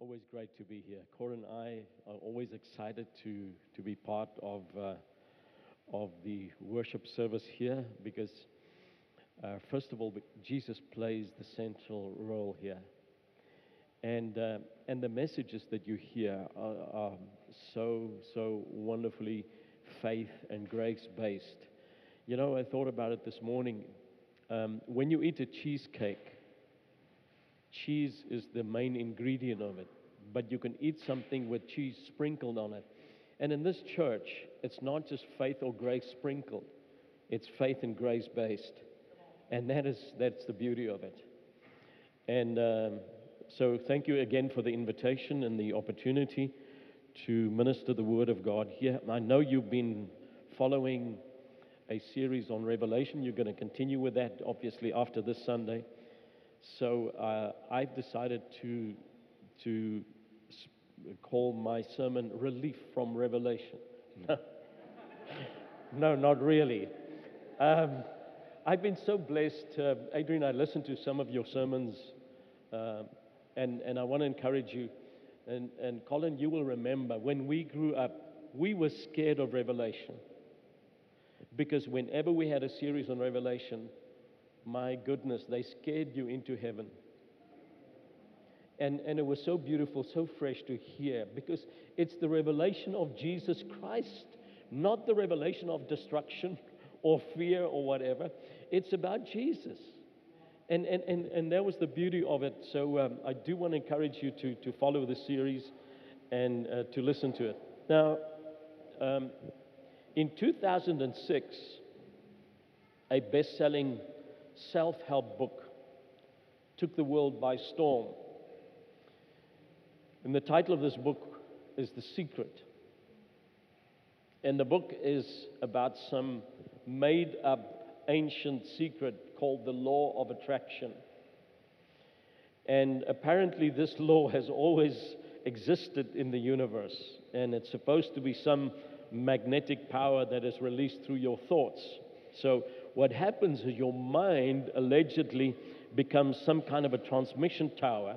Always great to be here. Cora and I are always excited to, to be part of, uh, of the worship service here because, uh, first of all, Jesus plays the central role here. And, uh, and the messages that you hear are, are so, so wonderfully faith and grace based. You know, I thought about it this morning. Um, when you eat a cheesecake, cheese is the main ingredient of it, but you can eat something with cheese sprinkled on it. And in this church, it's not just faith or grace sprinkled, it's faith and grace based. And that is, that's the beauty of it. And um, so, thank you again for the invitation and the opportunity to minister the Word of God here. I know you've been following a series on Revelation. You're going to continue with that, obviously, after this Sunday. So uh, I've decided to, to call my sermon Relief from Revelation. no, not really. Um, I've been so blessed. Uh, Adrian, I listened to some of your sermons, uh, and, and I want to encourage you. And, and Colin, you will remember when we grew up, we were scared of Revelation. Because whenever we had a series on Revelation, my goodness, they scared you into heaven. And, and it was so beautiful, so fresh to hear because it's the revelation of Jesus Christ, not the revelation of destruction or fear or whatever. It's about Jesus. And, and, and, and that was the beauty of it. So um, I do want to encourage you to, to follow the series and uh, to listen to it. Now, um, in 2006, a best selling self help book took the world by storm. And the title of this book is The Secret. And the book is about some made up ancient secret called the law of attraction. And apparently, this law has always existed in the universe, and it's supposed to be some magnetic power that is released through your thoughts. So, what happens is your mind allegedly becomes some kind of a transmission tower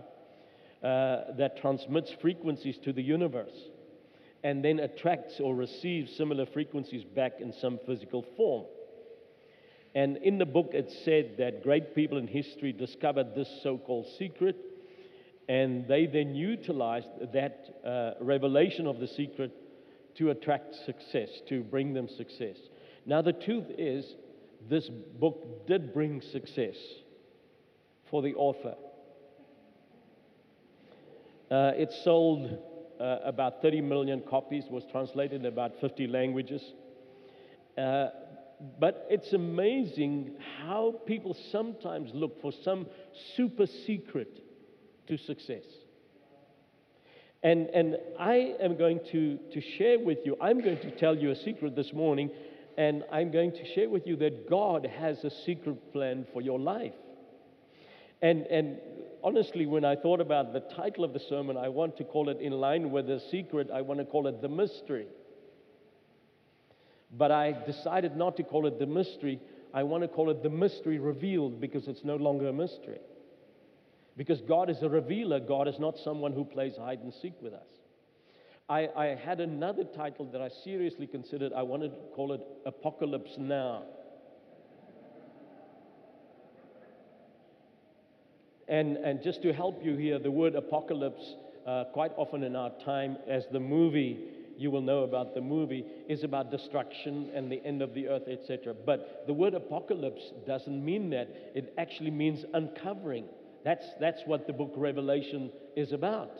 uh, that transmits frequencies to the universe and then attracts or receives similar frequencies back in some physical form. And in the book, it said that great people in history discovered this so called secret, and they then utilized that uh, revelation of the secret to attract success, to bring them success. Now, the truth is, this book did bring success for the author. Uh, it sold uh, about 30 million copies, was translated in about 50 languages. Uh, but it's amazing how people sometimes look for some super secret to success. And, and I am going to, to share with you, I'm going to tell you a secret this morning, and I'm going to share with you that God has a secret plan for your life. And, and honestly, when I thought about the title of the sermon, I want to call it in line with the secret, I want to call it the mystery. But I decided not to call it the mystery. I want to call it the mystery revealed because it's no longer a mystery. Because God is a revealer, God is not someone who plays hide and seek with us. I, I had another title that I seriously considered. I wanted to call it Apocalypse Now. And, and just to help you here, the word apocalypse, uh, quite often in our time, as the movie, you will know about the movie, is about destruction and the end of the earth, etc. But the word apocalypse doesn't mean that. It actually means uncovering. That's, that's what the book Revelation is about.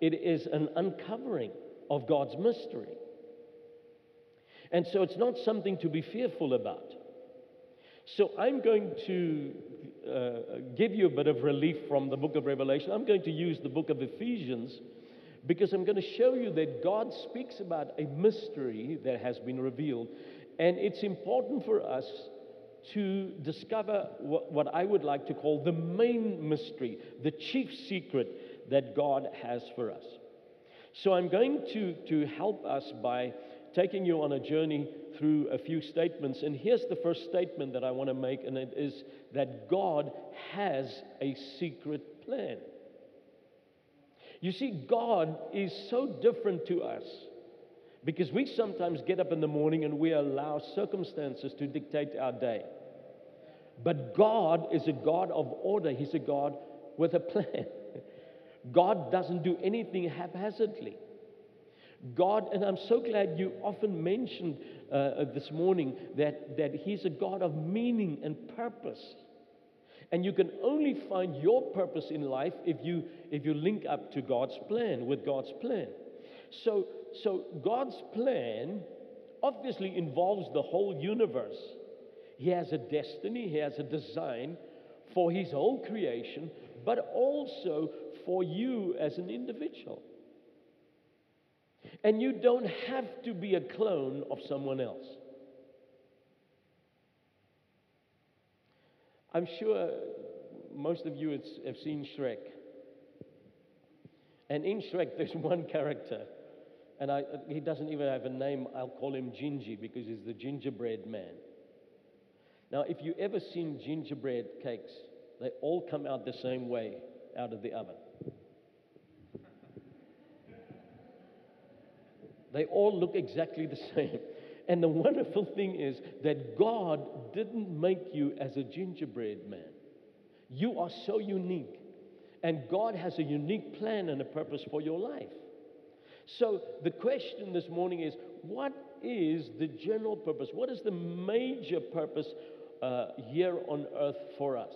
It is an uncovering of God's mystery. And so it's not something to be fearful about. So I'm going to uh, give you a bit of relief from the book of Revelation. I'm going to use the book of Ephesians because I'm going to show you that God speaks about a mystery that has been revealed. And it's important for us to discover what, what, I would like to call the main mystery, the chief secret that God has for us. So I'm going to, to help us by taking you on a journey through a few statements. And here's the first statement that I want to make, and it is that God has a secret plan. You see, God is so different to us because we sometimes get up in the morning and we allow circumstances to dictate our day. But God is a God of order, He's a God with a plan. God doesn't do anything haphazardly. God, and I'm so glad you often mentioned uh, uh, this morning that, that He's a God of meaning and purpose. And you can only find your purpose in life if you, if you link up to God's plan, with God's plan. So, so God's plan obviously involves the whole universe. He has a destiny, He has a design for His whole creation, but also for you as an individual. And you don't have to be a clone of someone else. I'm sure most of you have seen Shrek. And in Shrek, there's one character, and I, he doesn't even have a name. I'll call him Gingy because he's the gingerbread man. Now, if you ever seen gingerbread cakes, they all come out the same way out of the oven. They all look exactly the same. And the wonderful thing is that God didn't make you as a gingerbread man. You are so unique. And God has a unique plan and a purpose for your life. So the question this morning is what is the general purpose? What is the major purpose uh, here on earth for us?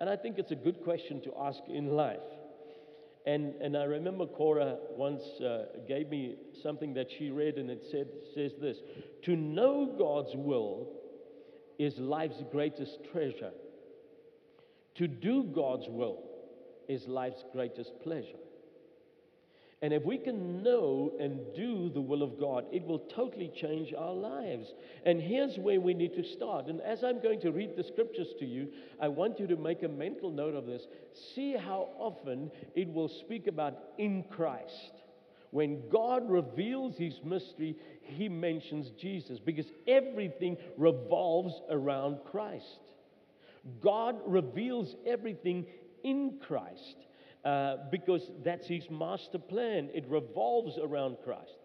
And I think it's a good question to ask in life. And, and I remember Cora once uh, gave me something that she read, and it said, says this To know God's will is life's greatest treasure. To do God's will is life's greatest pleasure. And if we can know and do the will of God, it will totally change our lives. And here's where we need to start. And as I'm going to read the scriptures to you, I want you to make a mental note of this. See how often it will speak about in Christ. When God reveals his mystery, he mentions Jesus because everything revolves around Christ. God reveals everything in Christ. Uh, because that's his master plan. It revolves around Christ.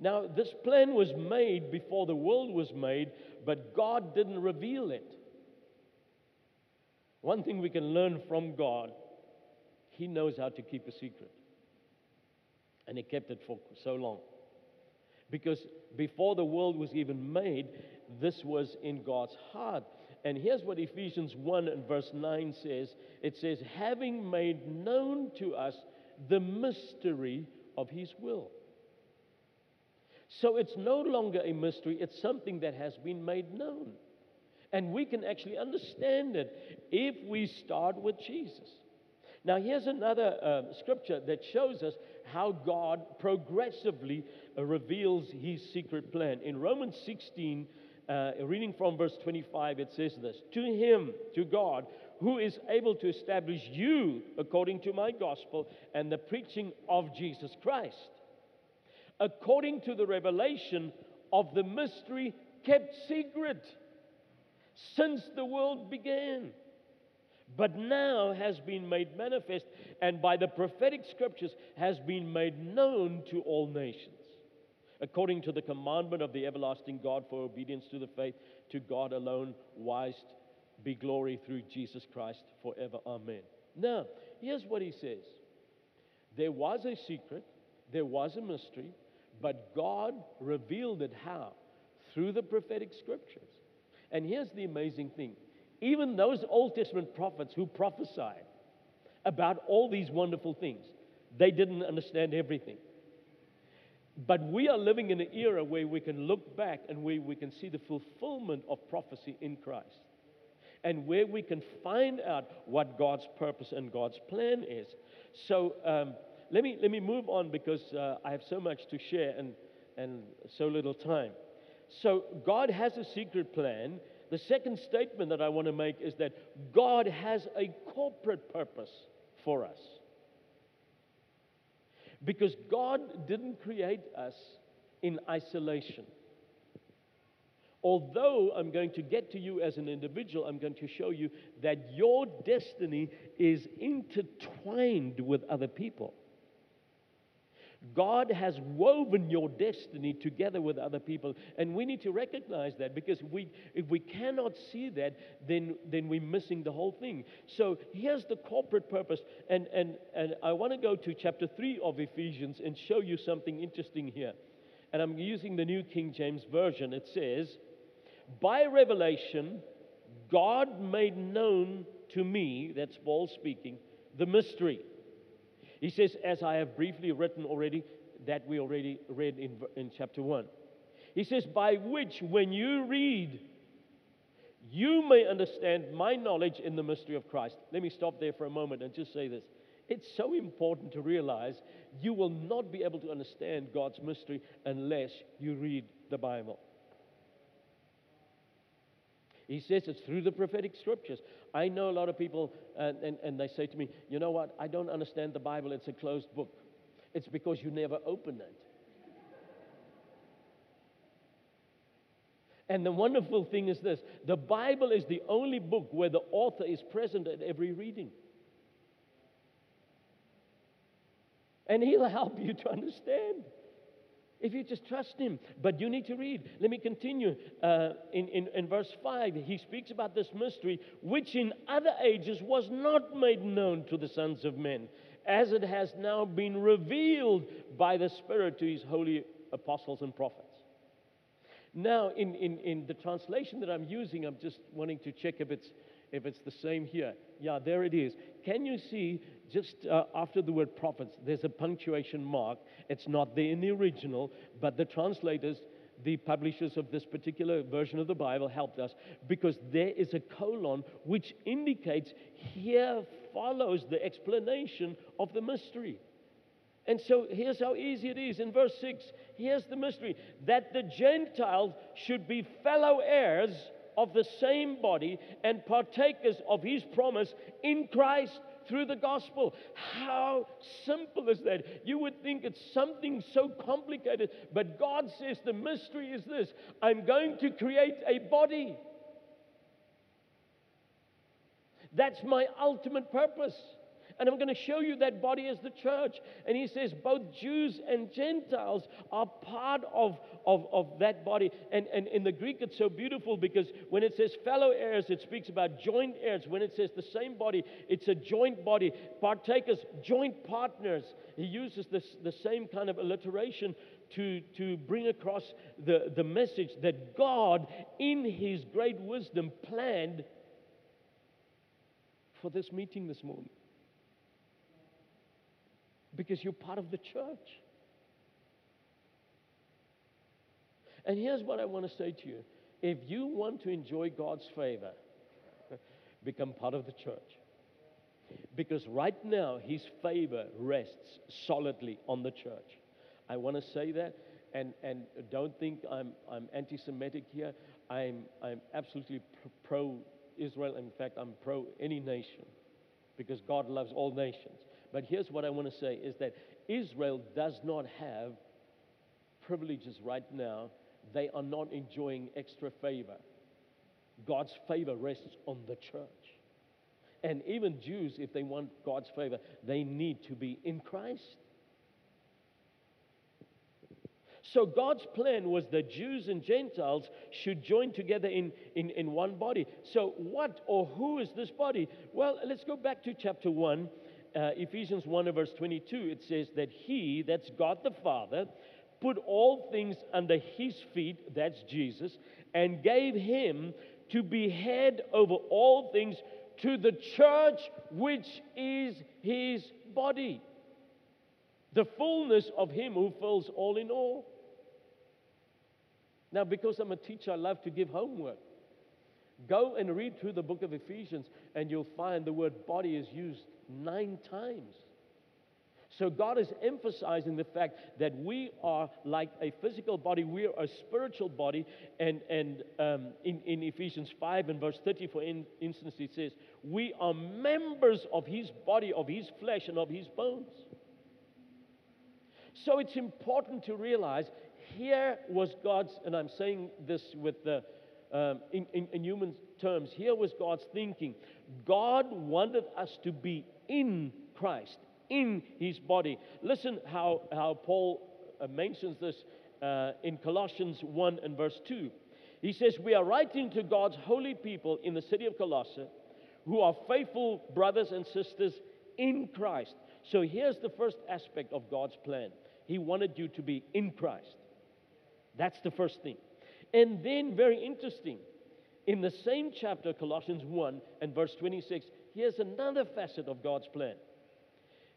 Now, this plan was made before the world was made, but God didn't reveal it. One thing we can learn from God, He knows how to keep a secret. And He kept it for so long. Because before the world was even made, this was in God's heart. And here's what Ephesians 1 and verse 9 says it says, having made known to us the mystery of his will. So it's no longer a mystery, it's something that has been made known. And we can actually understand it if we start with Jesus. Now, here's another uh, scripture that shows us how God progressively uh, reveals his secret plan. In Romans 16, uh, reading from verse 25, it says this To him, to God, who is able to establish you according to my gospel and the preaching of Jesus Christ, according to the revelation of the mystery kept secret since the world began, but now has been made manifest, and by the prophetic scriptures has been made known to all nations according to the commandment of the everlasting God for obedience to the faith, to God alone, wise be glory through Jesus Christ forever. Amen. Now, here's what he says there was a secret, there was a mystery, but God revealed it how? Through the prophetic scriptures. And here's the amazing thing even those Old Testament prophets who prophesied about all these wonderful things, they didn't understand everything. But we are living in an era where we can look back and where we can see the fulfillment of prophecy in Christ. And where we can find out what God's purpose and God's plan is. So um, let, me, let me move on because uh, I have so much to share and, and so little time. So God has a secret plan. The second statement that I want to make is that God has a corporate purpose for us. Because God didn't create us in isolation. Although I'm going to get to you as an individual, I'm going to show you that your destiny is intertwined with other people. God has woven your destiny together with other people. And we need to recognize that because we, if we cannot see that, then, then we're missing the whole thing. So here's the corporate purpose. And, and, and I want to go to chapter 3 of Ephesians and show you something interesting here. And I'm using the New King James Version. It says, By revelation, God made known to me, that's Paul speaking, the mystery he says, as I have briefly written already, that we already read in, in chapter 1. He says, by which, when you read, you may understand my knowledge in the mystery of Christ. Let me stop there for a moment and just say this. It's so important to realize you will not be able to understand God's mystery unless you read the Bible. He says it's through the prophetic scriptures. I know a lot of people, and, and, and they say to me, you know what, I don't understand the Bible, it's a closed book. It's because you never open it. And the wonderful thing is this the Bible is the only book where the author is present at every reading. And he'll help you to understand. If you just trust him. But you need to read. Let me continue. Uh, in, in, in verse 5, he speaks about this mystery, which in other ages was not made known to the sons of men, as it has now been revealed by the Spirit to his holy apostles and prophets. Now, in, in, in the translation that I'm using, I'm just wanting to check if it's, if it's the same here. Yeah, there it is. Can you see just uh, after the word prophets, there's a punctuation mark. It's not there in the original, but the translators, the publishers of this particular version of the Bible helped us because there is a colon which indicates here follows the explanation of the mystery. And so here's how easy it is. In verse 6, here's the mystery that the Gentiles should be fellow heirs of the same body and partakers of his promise in Christ through the gospel. How simple is that? You would think it's something so complicated, but God says the mystery is this I'm going to create a body. That's my ultimate purpose. And I'm going to show you that body as the church. And he says both Jews and Gentiles are part of, of, of that body. And, and in the Greek, it's so beautiful because when it says fellow heirs, it speaks about joint heirs. When it says the same body, it's a joint body. Partakers, joint partners. He uses this, the same kind of alliteration to, to bring across the, the message that God, in His great wisdom, planned for this meeting this morning because you're part of the church. And here's what I want to say to you if you want to enjoy God's favor, become part of the church. Because right now, His favor rests solidly on the church. I want to say that, and, and don't think I'm, I'm anti Semitic here. I'm, I'm absolutely pro Israel. In fact, I'm pro any nation because God loves all nations. But here's what I want to say is that Israel does not have privileges right now. They are not enjoying extra favor. God's favor rests on the church. And even Jews, if they want God's favor, they need to be in Christ. So God's plan was that Jews and Gentiles should join together in, in, in one body. So, what or who is this body? Well, let's go back to chapter 1 uh, Ephesians 1 verse 22, it says that He, that's God the Father, put all things under His feet, that's Jesus, and gave Him to be head over all things to the church, which is His body. The fullness of Him who fills all in all. Now, because I'm a teacher, I love to give homework. Go and read through the book of Ephesians, and you'll find the word body is used nine times. So God is emphasizing the fact that we are like a physical body, we are a spiritual body. And, and um, in, in Ephesians 5 and verse 30, for in, instance, it says, We are members of his body, of his flesh, and of his bones. So it's important to realize here was God's, and I'm saying this with the, um, in, in, in human terms, here was God's thinking. God wanted us to be in Christ, in his body. Listen how, how Paul uh, mentions this uh, in Colossians 1 and verse 2. He says, We are writing to God's holy people in the city of Colossae who are faithful brothers and sisters in Christ. So here's the first aspect of God's plan He wanted you to be in Christ. That's the first thing. And then, very interesting, in the same chapter, Colossians 1 and verse 26, here's another facet of God's plan.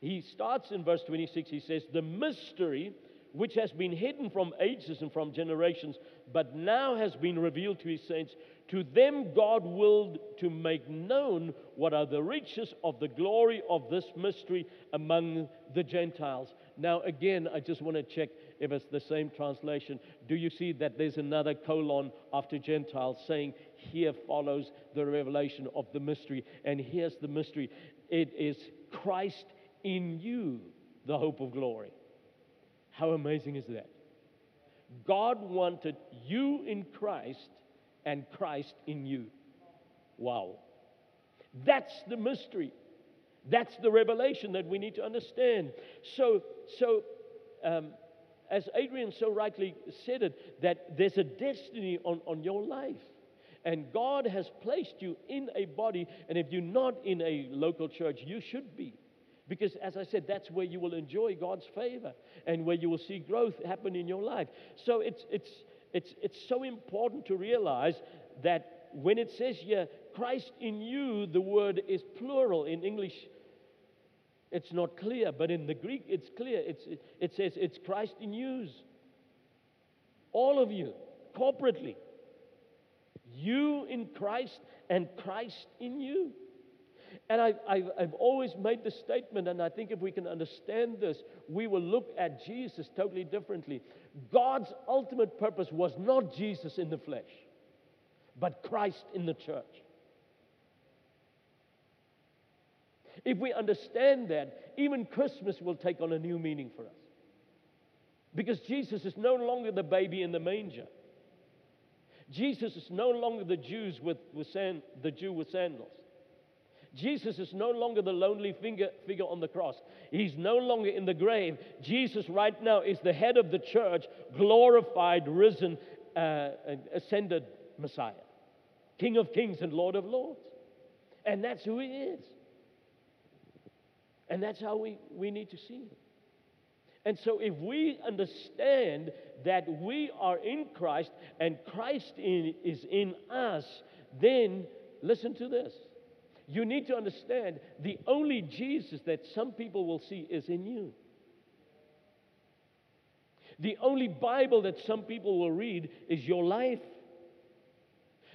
He starts in verse 26, he says, The mystery which has been hidden from ages and from generations, but now has been revealed to his saints. To them, God willed to make known what are the riches of the glory of this mystery among the Gentiles. Now, again, I just want to check if it's the same translation. Do you see that there's another colon after Gentiles saying, Here follows the revelation of the mystery, and here's the mystery it is Christ in you, the hope of glory. How amazing is that? God wanted you in Christ and Christ in you. Wow. That's the mystery. That's the revelation that we need to understand. So, so um, as Adrian so rightly said it, that there's a destiny on, on your life. And God has placed you in a body, and if you're not in a local church, you should be. Because, as I said, that's where you will enjoy God's favor and where you will see growth happen in your life. So it's, it's, it's, it's so important to realize that when it says here, Christ in you, the word is plural. In English, it's not clear, but in the Greek, it's clear. It's, it, says it's Christ in you. All of you, corporately. You in Christ and Christ in you. And I've, I've, I've, always made the statement, and I think if we can understand this, we will look at Jesus totally differently. God's ultimate purpose was not Jesus in the flesh, but Christ in the church. If we understand that, even Christmas will take on a new meaning for us. Because Jesus is no longer the baby in the manger. Jesus is no longer the Jews with, with sand, the Jew with sandals. Jesus is no longer the lonely figure, figure on the cross. He's no longer in the grave. Jesus, right now, is the head of the church, glorified, risen, uh, ascended Messiah, King of kings and Lord of lords. And that's who he is. And that's how we, we need to see him. And so, if we understand that we are in Christ and Christ in, is in us, then listen to this you need to understand the only Jesus that some people will see is in you. The only Bible that some people will read is your life.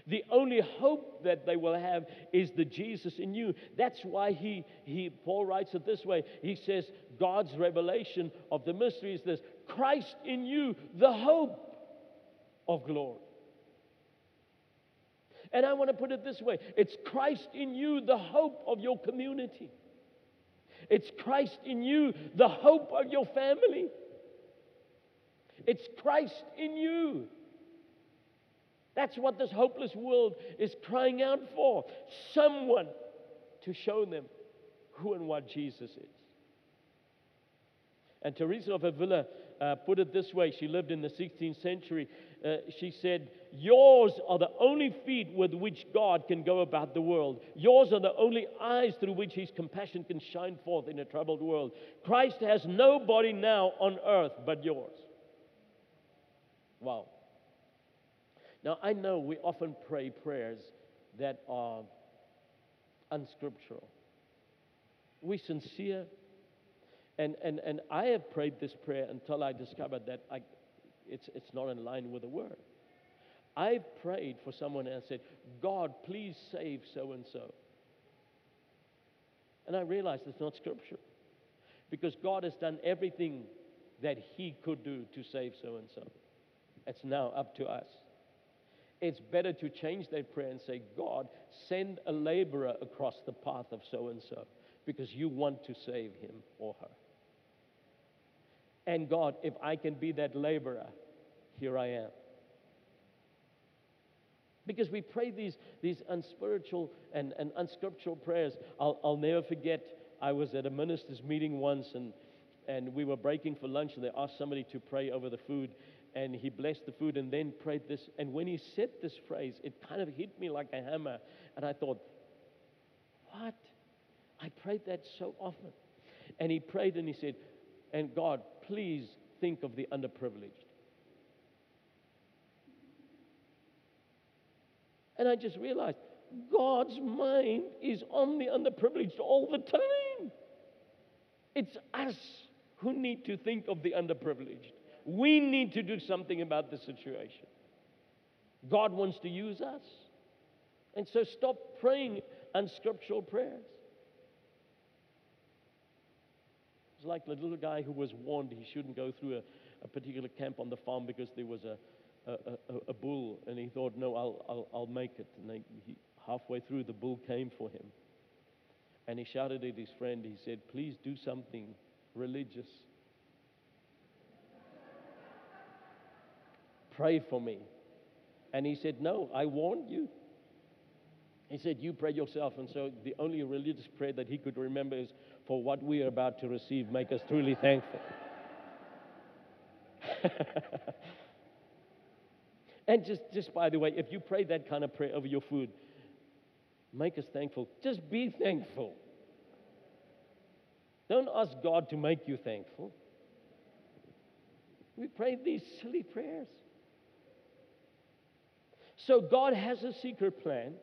The only hope that they will have is the Jesus in you. That's why he, he Paul writes it this way. He says, God's revelation of the mystery is this Christ in you, the hope of glory. And I want to put it this way it's Christ in you, the hope of your community. It's Christ in you, the hope of your family. It's Christ in you. That's what this hopeless world is crying out for. Someone to show them who and what Jesus is. And Teresa of Avila uh, put it this way. She lived in the 16th century. Uh, she said, Yours are the only feet with which God can go about the world. Yours are the only eyes through which His compassion can shine forth in a troubled world. Christ has no body now on earth but yours. Wow. Now, I know we often pray prayers that are unscriptural. We sincere and, and, and I have prayed this prayer until I discovered that I, it's, it's not in line with the word. I've prayed for someone and said, God, please save so and so. And I realized it's not scripture. Because God has done everything that He could do to save so and so. It's now up to us. It's better to change that prayer and say, God, send a laborer across the path of so and so because you want to save him or her. And God, if I can be that laborer, here I am. Because we pray these, these unspiritual and, and unscriptural prayers. I'll, I'll never forget I was at a minister's meeting once and, and we were breaking for lunch and they asked somebody to pray over the food and he blessed the food and then prayed this. And when he said this phrase, it kind of hit me like a hammer. And I thought, what? I prayed that so often. And he prayed and he said, and God, please think of the underprivileged. And I just realized God's mind is on the underprivileged all the time. It's us who need to think of the underprivileged. We need to do something about the situation. God wants to use us. And so stop praying unscriptural prayers. It's like the little guy who was warned he shouldn't go through a, a particular camp on the farm because there was a, a, a, a bull, and he thought, no, I'll, I'll, I'll make it. And they, he, halfway through, the bull came for him. And he shouted at his friend, he said, Please do something religious. Pray for me. And he said, No, I warned you. He said, You pray yourself. And so the only religious prayer that he could remember is, For what we are about to receive, make us truly thankful. and just, just by the way, if you pray that kind of prayer over your food, make us thankful. Just be thankful. Don't ask God to make you thankful. We pray these silly prayers. So God has a secret plan.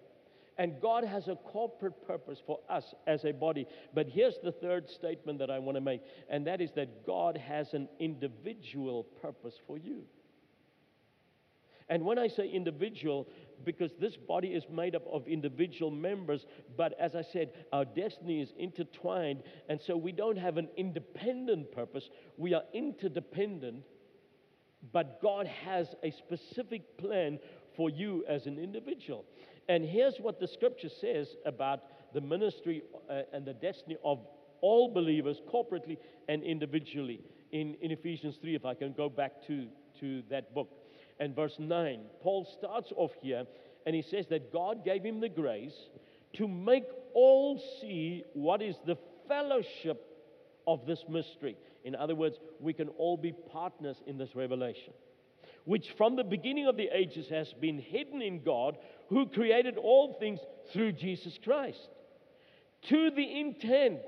And God has a corporate purpose for us as a body. But here's the third statement that I want to make, and that is that God has an individual purpose for you. And when I say individual, because this body is made up of individual members, but as I said, our destiny is intertwined, and so we don't have an independent purpose, we are interdependent, but God has a specific plan for you as an individual. And here's what the scripture says about the ministry uh, and the destiny of all believers, corporately and individually, in, in Ephesians 3, if I can go back to, to that book. And verse 9, Paul starts off here and he says that God gave him the grace to make all see what is the fellowship of this mystery. In other words, we can all be partners in this revelation which from the beginning of the ages has been hidden in God, who created all things through Jesus Christ. To the intent,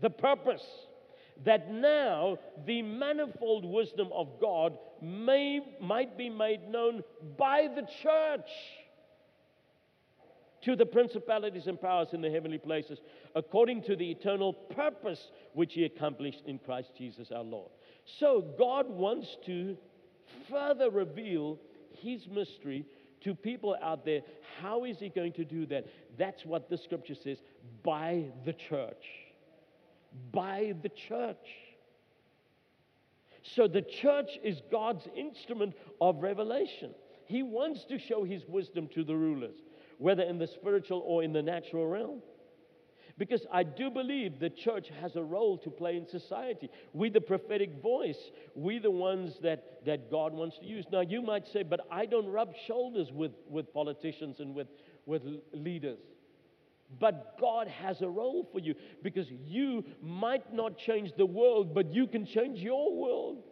the purpose, that now the manifold wisdom of God may, might be made known by the church to the principalities and powers in the heavenly places, according to the eternal purpose which He accomplished in Christ Jesus our Lord. So, God wants to further reveal his mystery to people out there. How is he going to do that? That's what the scripture says by the church. By the church. So the church is God's instrument of revelation. He wants to show his wisdom to the rulers, whether in the spiritual or in the natural realm. Because I do believe the church has a role to play in society. We, the prophetic voice, we, the ones that, that God wants to use. Now, you might say, but I don't rub shoulders with, with politicians and with, with leaders. But God has a role for you because you might not change the world, but you can change your world.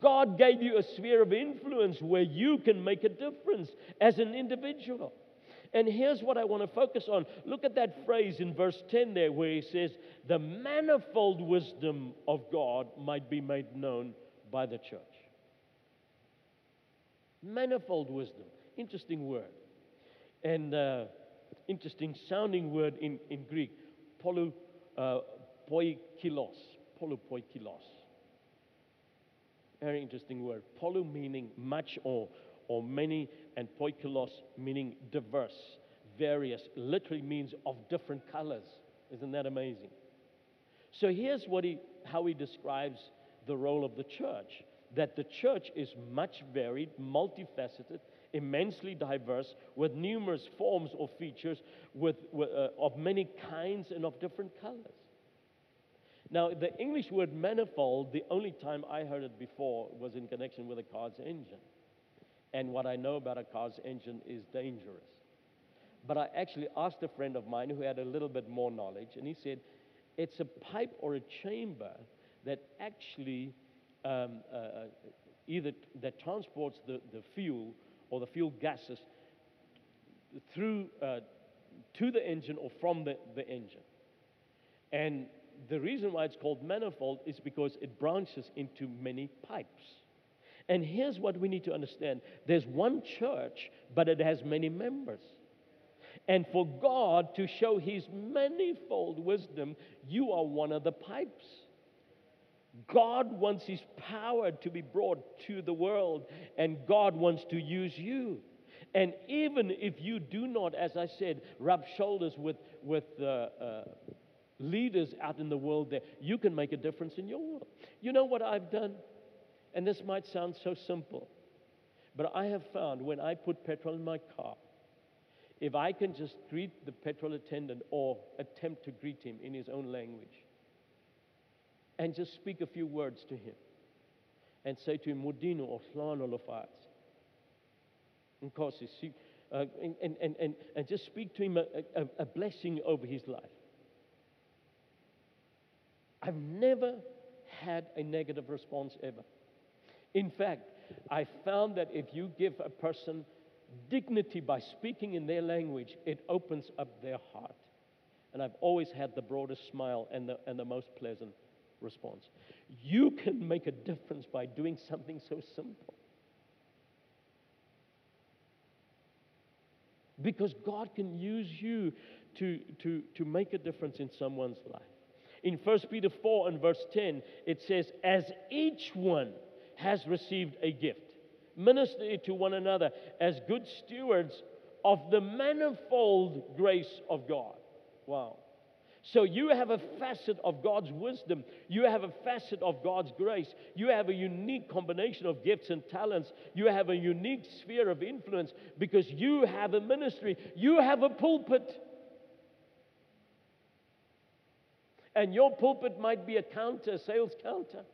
God gave you a sphere of influence where you can make a difference as an individual. And here's what I want to focus on. Look at that phrase in verse 10 there where he says, The manifold wisdom of God might be made known by the church. Manifold wisdom. Interesting word. And uh, interesting sounding word in, in Greek. Polu, uh, poikilos. Very interesting word. Polu meaning much or or many, and poikilos meaning diverse, various, literally means of different colors. Isn't that amazing? So here's what he, how he describes the role of the church that the church is much varied, multifaceted, immensely diverse, with numerous forms or features with, with uh, of many kinds and of different colors. Now, the English word manifold, the only time I heard it before was in connection with a car's engine. And what I know about a car's engine is dangerous. But I actually asked a friend of mine who had a little bit more knowledge, and he said it's a pipe or a chamber that actually um, uh, uh either that transports the, the fuel or the fuel gases through uh, to the engine or from the, the engine. And the reason why it's called manifold is because it branches into many pipes. And here's what we need to understand there's one church, but it has many members. And for God to show his manifold wisdom, you are one of the pipes. God wants his power to be brought to the world, and God wants to use you. And even if you do not, as I said, rub shoulders with, with uh, uh, leaders out in the world there, you can make a difference in your world. You know what I've done? And this might sound so simple, but I have found when I put petrol in my car, if I can just greet the petrol attendant or attempt to greet him in his own language and just speak a few words to him and say to him, Mudino or. Of course, uh, and, and, and, and just speak to him a, a, a blessing over his life. I've never had a negative response ever. In fact, I found that if you give a person dignity by speaking in their language, it opens up their heart. And I've always had the broadest smile and the, and the most pleasant response. You can make a difference by doing something so simple. Because God can use you to, to, to make a difference in someone's life. In 1 Peter 4 and verse 10, it says, As each one has received a gift, minister to one another as good stewards of the manifold grace of God. Wow. So you have a facet of God's wisdom. You have a facet of God's grace. You have a unique combination of gifts and talents. You have a unique sphere of influence because you have a ministry. You have a pulpit. And your pulpit might be a counter, sales counter.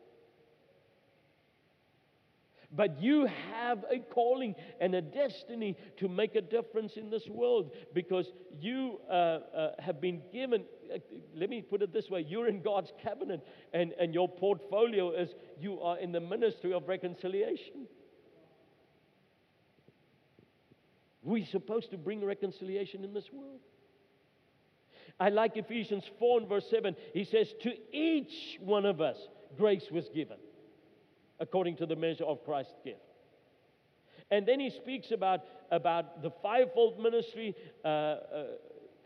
But you have a calling and a destiny to make a difference in this world because you uh, uh, have been given. Uh, let me put it this way you're in God's cabinet, and, and your portfolio is you are in the ministry of reconciliation. We're supposed to bring reconciliation in this world. I like Ephesians 4 and verse 7. He says, To each one of us, grace was given according to the measure of Christ's gift. And then he speaks about, about the fivefold ministry, uh, uh,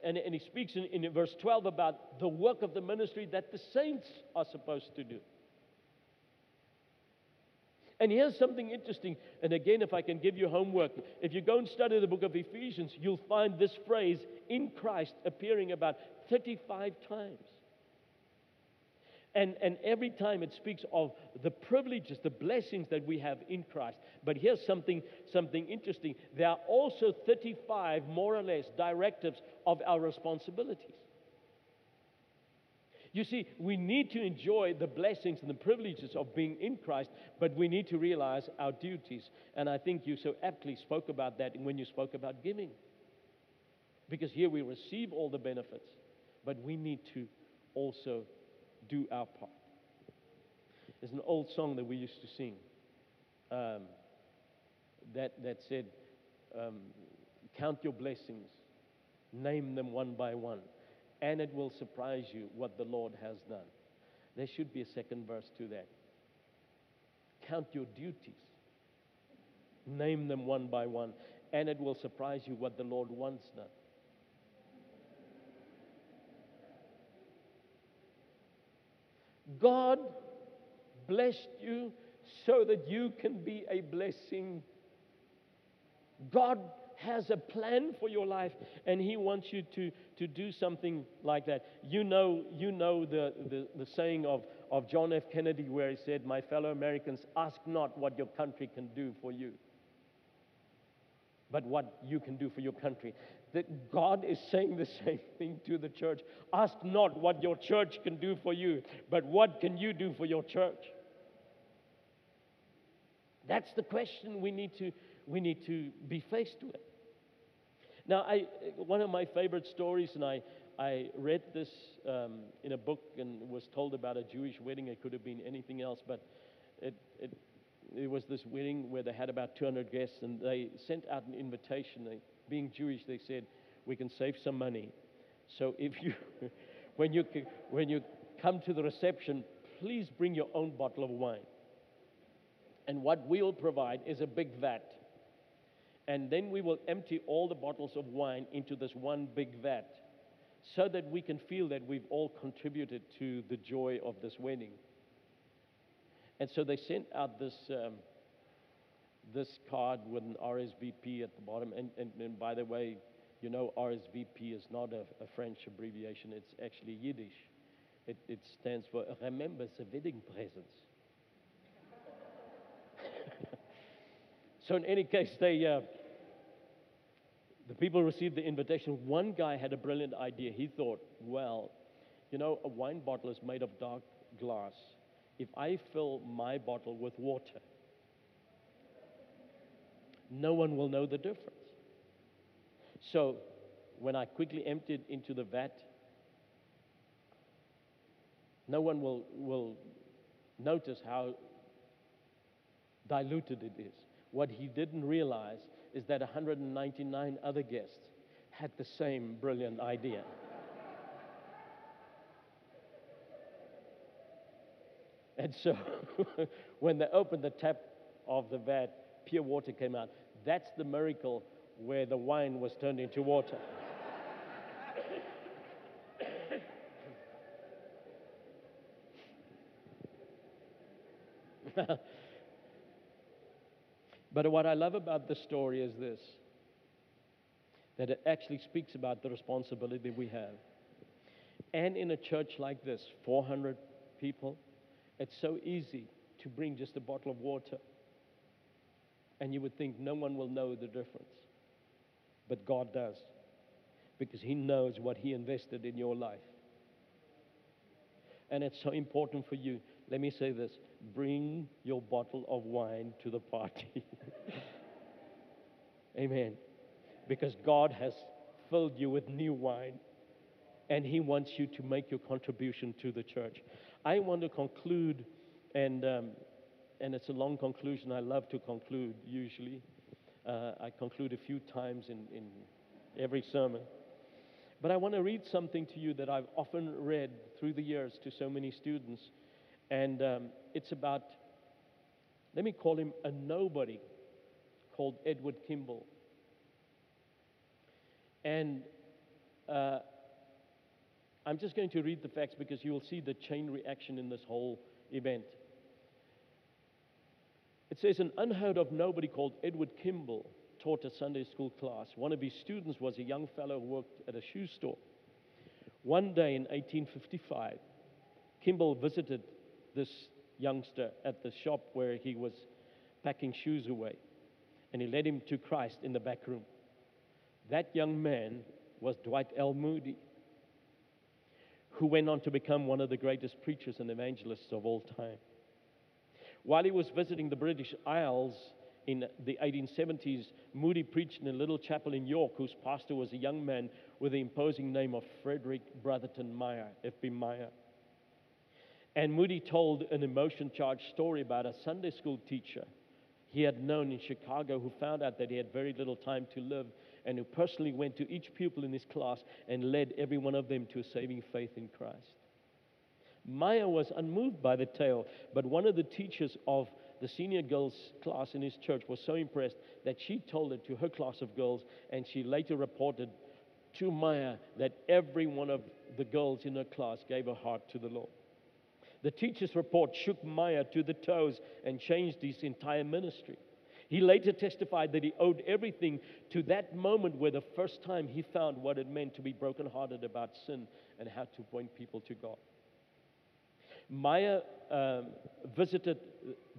and, and, he speaks in, in verse 12 about the work of the ministry that the saints are supposed to do. And here's something interesting. And again, if I can give you homework, if you go and study the book of Ephesians, you'll find this phrase in Christ appearing about 35 times. And, and every time it speaks of the privileges, the blessings that we have in Christ. But here's something, something interesting. There are also 35, more or less, directives of our responsibilities. You see, we need to enjoy the blessings and the privileges of being in Christ, but we need to realize our duties. And I think you so aptly spoke about that when you spoke about giving. Because here we receive all the benefits, but we need to also do our part. There's an old song that we used to sing um, that, that said, um, Count your blessings, name them one by one, and it will surprise you what the Lord has done. There should be a second verse to that. Count your duties, name them one by one, and it will surprise you what the Lord wants done. God blessed you so that you can be a blessing. God has a plan for your life and he wants you to, to do something like that. You know, you know the, the, the saying of, of John F. Kennedy where he said, My fellow Americans, ask not what your country can do for you, but what you can do for your country that God is saying the same thing to the church. Ask not what your church can do for you, but what can you do for your church? That's the question we need to, we need to be faced with. Now, I, one of my favorite stories, and I, I read this um, in a book and was told about a Jewish wedding. It could have been anything else, but it, it, it was this wedding where they had about 200 guests, and they sent out an invitation. They, being Jewish, they said, We can save some money. So if you, when you, when you come to the reception, please bring your own bottle of wine. And what we'll provide is a big vat. And then we will empty all the bottles of wine into this one big vat so that we can feel that we've all contributed to the joy of this wedding. And so they sent out this, um, this card with an RSVP at the bottom. And, and, and by the way, you know, RSVP is not a, a French abbreviation, it's actually Yiddish. It, it stands for Remember the Wedding Presents. so, in any case, they, uh, the people received the invitation. One guy had a brilliant idea. He thought, well, you know, a wine bottle is made of dark glass. If I fill my bottle with water, no one will know the difference. So, when I quickly emptied into the vat, no one will, will notice how diluted it is. What he didn't realize is that 199 other guests had the same brilliant idea. and so when they opened the tap of the vat, pure water came out. That's the miracle where the wine was turned into water. but what I love about the story is this that it actually speaks about the responsibility we have. And in a church like this, 400 people, it's so easy to bring just a bottle of water. And you would think no one will know the difference. But God does. Because He knows what He invested in your life. And it's so important for you. Let me say this bring your bottle of wine to the party. Amen. Because God has filled you with new wine and He wants you to make your contribution to the church. I want to conclude, and, um, and it's a long conclusion. I love to conclude usually. Uh, I conclude a few times in, in every sermon. But I want to read something to you that I've often read through the years to so many students. And um, it's about, let me call him a nobody called Edward Kimball. And uh, I'm just going to read the facts because you will see the chain reaction in this whole event. It says an unheard of nobody called Edward Kimball taught a Sunday school class. One of his students was a young fellow who worked at a shoe store. One day in 1855, Kimball visited this youngster at the shop where he was packing shoes away, and he led him to Christ in the back room. That young man was Dwight L. Moody, who went on to become one of the greatest preachers and evangelists of all time. While he was visiting the British Isles in the 1870s, Moody preached in a little chapel in York, whose pastor was a young man with the imposing name of Frederick Brotherton Meyer, F.B. Meyer. And Moody told an emotion charged story about a Sunday school teacher he had known in Chicago who found out that he had very little time to live and who personally went to each pupil in his class and led every one of them to a saving faith in Christ. Meyer was unmoved by the tale, but one of the teachers of the senior girls' class in his church was so impressed that she told it to her class of girls, and she later reported to Meyer that every one of the girls in her class gave her heart to the Lord. The teacher's report shook Meyer to the toes and changed his entire ministry. He later testified that he owed everything to that moment where the first time he found what it meant to be brokenhearted about sin and how to point people to God. Meyer um, visited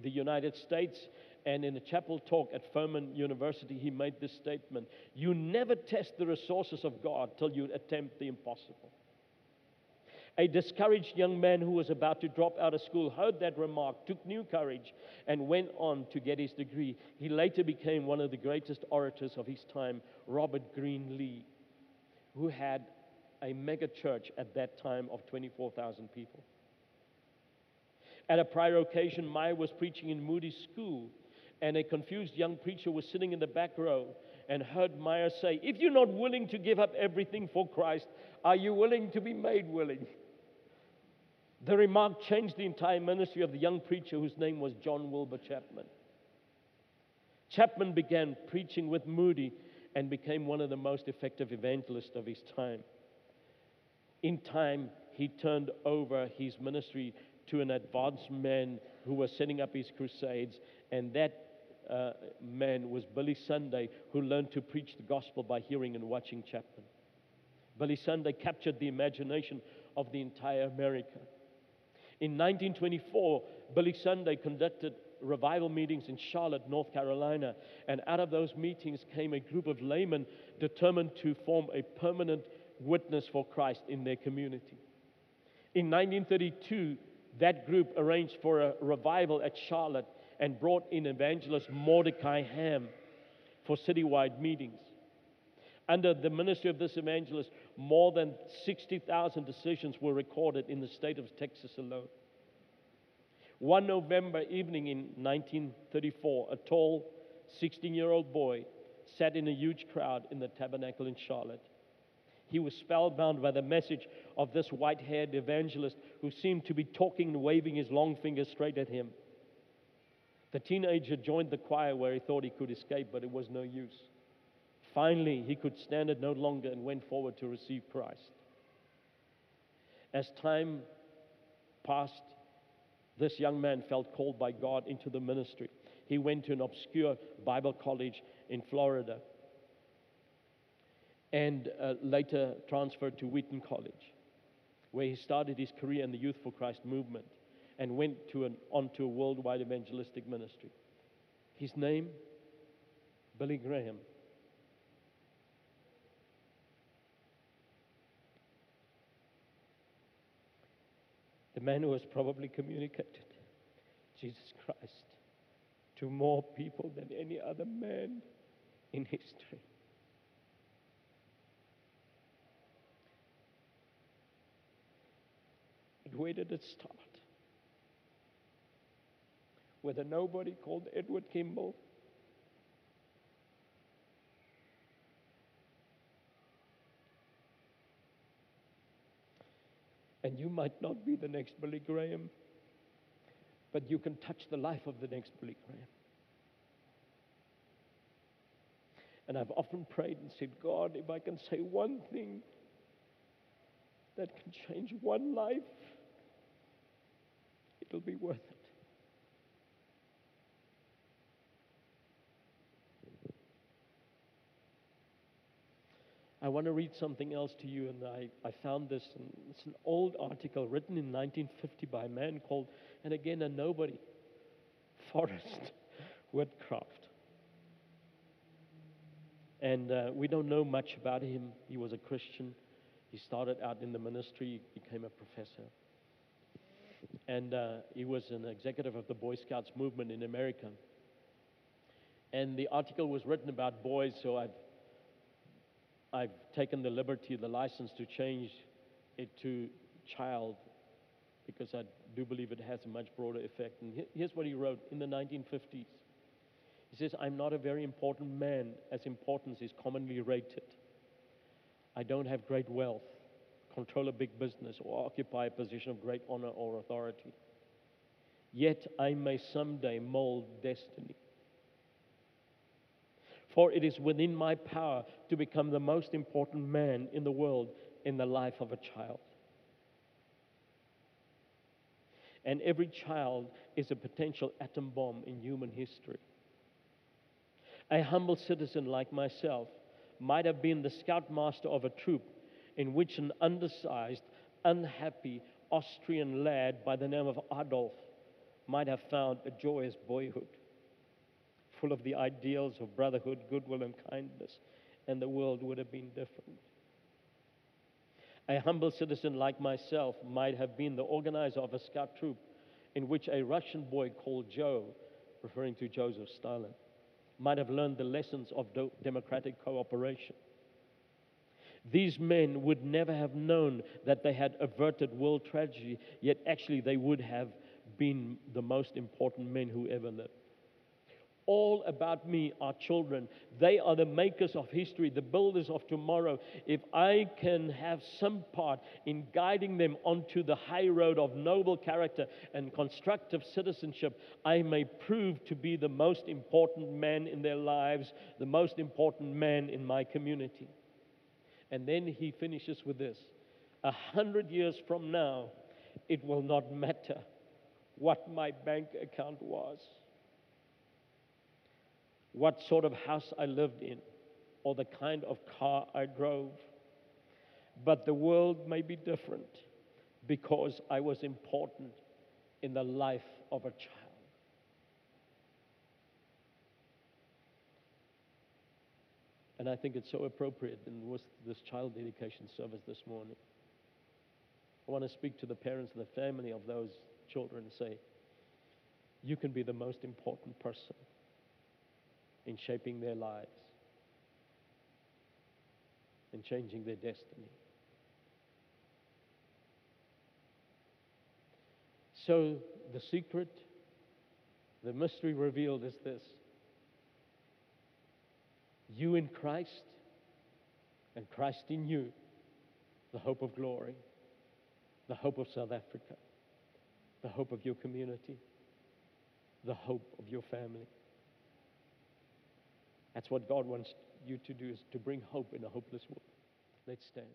the United States, and in a chapel talk at Furman University, he made this statement You never test the resources of God till you attempt the impossible. A discouraged young man who was about to drop out of school heard that remark, took new courage, and went on to get his degree. He later became one of the greatest orators of his time, Robert Greene Lee, who had a mega church at that time of 24,000 people. At a prior occasion, Meyer was preaching in Moody's school, and a confused young preacher was sitting in the back row and heard Meyer say, If you're not willing to give up everything for Christ, are you willing to be made willing? The remark changed the entire ministry of the young preacher whose name was John Wilbur Chapman. Chapman began preaching with Moody and became one of the most effective evangelists of his time. In time, he turned over his ministry to an advanced man who was setting up his crusades, and that uh, man was Billy Sunday, who learned to preach the gospel by hearing and watching Chapman. Billy Sunday captured the imagination of the entire America. In 1924, Billy Sunday conducted revival meetings in Charlotte, North Carolina, and out of those meetings came a group of laymen determined to form a permanent witness for Christ in their community. In 1932, that group arranged for a revival at Charlotte and brought in evangelist Mordecai Ham for citywide meetings. Under the ministry of this evangelist, more than 60,000 decisions were recorded in the state of Texas alone. One November evening in 1934, a tall 16 year old boy sat in a huge crowd in the tabernacle in Charlotte. He was spellbound by the message of this white haired evangelist who seemed to be talking and waving his long finger straight at him. The teenager joined the choir where he thought he could escape, but it was no use. Finally, he could stand it no longer and went forward to receive Christ. As time passed, this young man felt called by God into the ministry. He went to an obscure Bible college in Florida and uh, later transferred to Wheaton College, where he started his career in the Youth for Christ movement and went to an, on to a worldwide evangelistic ministry. His name, Billy Graham. the man who has probably communicated Jesus Christ to more people than any other man in history. Where did it start? With a nobody called Edward Kimball And you might not be the next Billy Graham, but you can touch the life of the next Billy Graham. And I've often prayed and said, God, if I can say one thing that can change one life, it'll be worth it. I want to read something else to you, and I, I found this. it's an old article written in 1950 by a man called, and again, a nobody, Forest Witcraft. And uh, we don't know much about him. He was a Christian. He started out in the ministry, he became a professor. And uh, he was an executive of the Boy Scouts movement in America. And the article was written about boys, so I've I've taken the liberty, the license to change it to child because I do believe it has a much broader effect. And here's what he wrote in the 1950s. He says, I'm not a very important man as importance is commonly rated. I don't have great wealth, control a big business, or occupy a position of great honor or authority. Yet I may someday mold destiny for it is within my power to become the most important man in the world in the life of a child. And every child is a potential atom bomb in human history. A humble citizen like myself might have been the scoutmaster of a troop in which an undersized, unhappy Austrian lad by the name of Adolf might have found a joyous boyhood full of the ideals of brotherhood, goodwill, and kindness, and the world would have been different. A humble citizen like myself might have been the organizer of a scout troop in which a Russian boy called Joe, referring to Joseph Stalin, might have learned the lessons of democratic cooperation. These men would never have known that they had averted world tragedy, yet actually they would have been the most important men who ever lived. All about me are children. They are the makers of history, the builders of tomorrow. If I can have some part in guiding them onto the high road of noble character and constructive citizenship, I may prove to be the most important man in their lives, the most important man in my community. And then he finishes with this A hundred years from now, it will not matter what my bank account was, what sort of house I lived in, or the kind of car I drove. But the world may be different because I was important in the life of a child. And I think it's so appropriate in this, child dedication service this morning. I want to speak to the parents and the family of those children and say, you can be the most important person in shaping their lives, and changing their destiny. So, the secret, the mystery revealed is this you in Christ, and Christ in you, the hope of glory, the hope of South Africa, the hope of your community, the hope of your family. That's what God wants you to do is to bring hope in a hopeless world. Let's stand.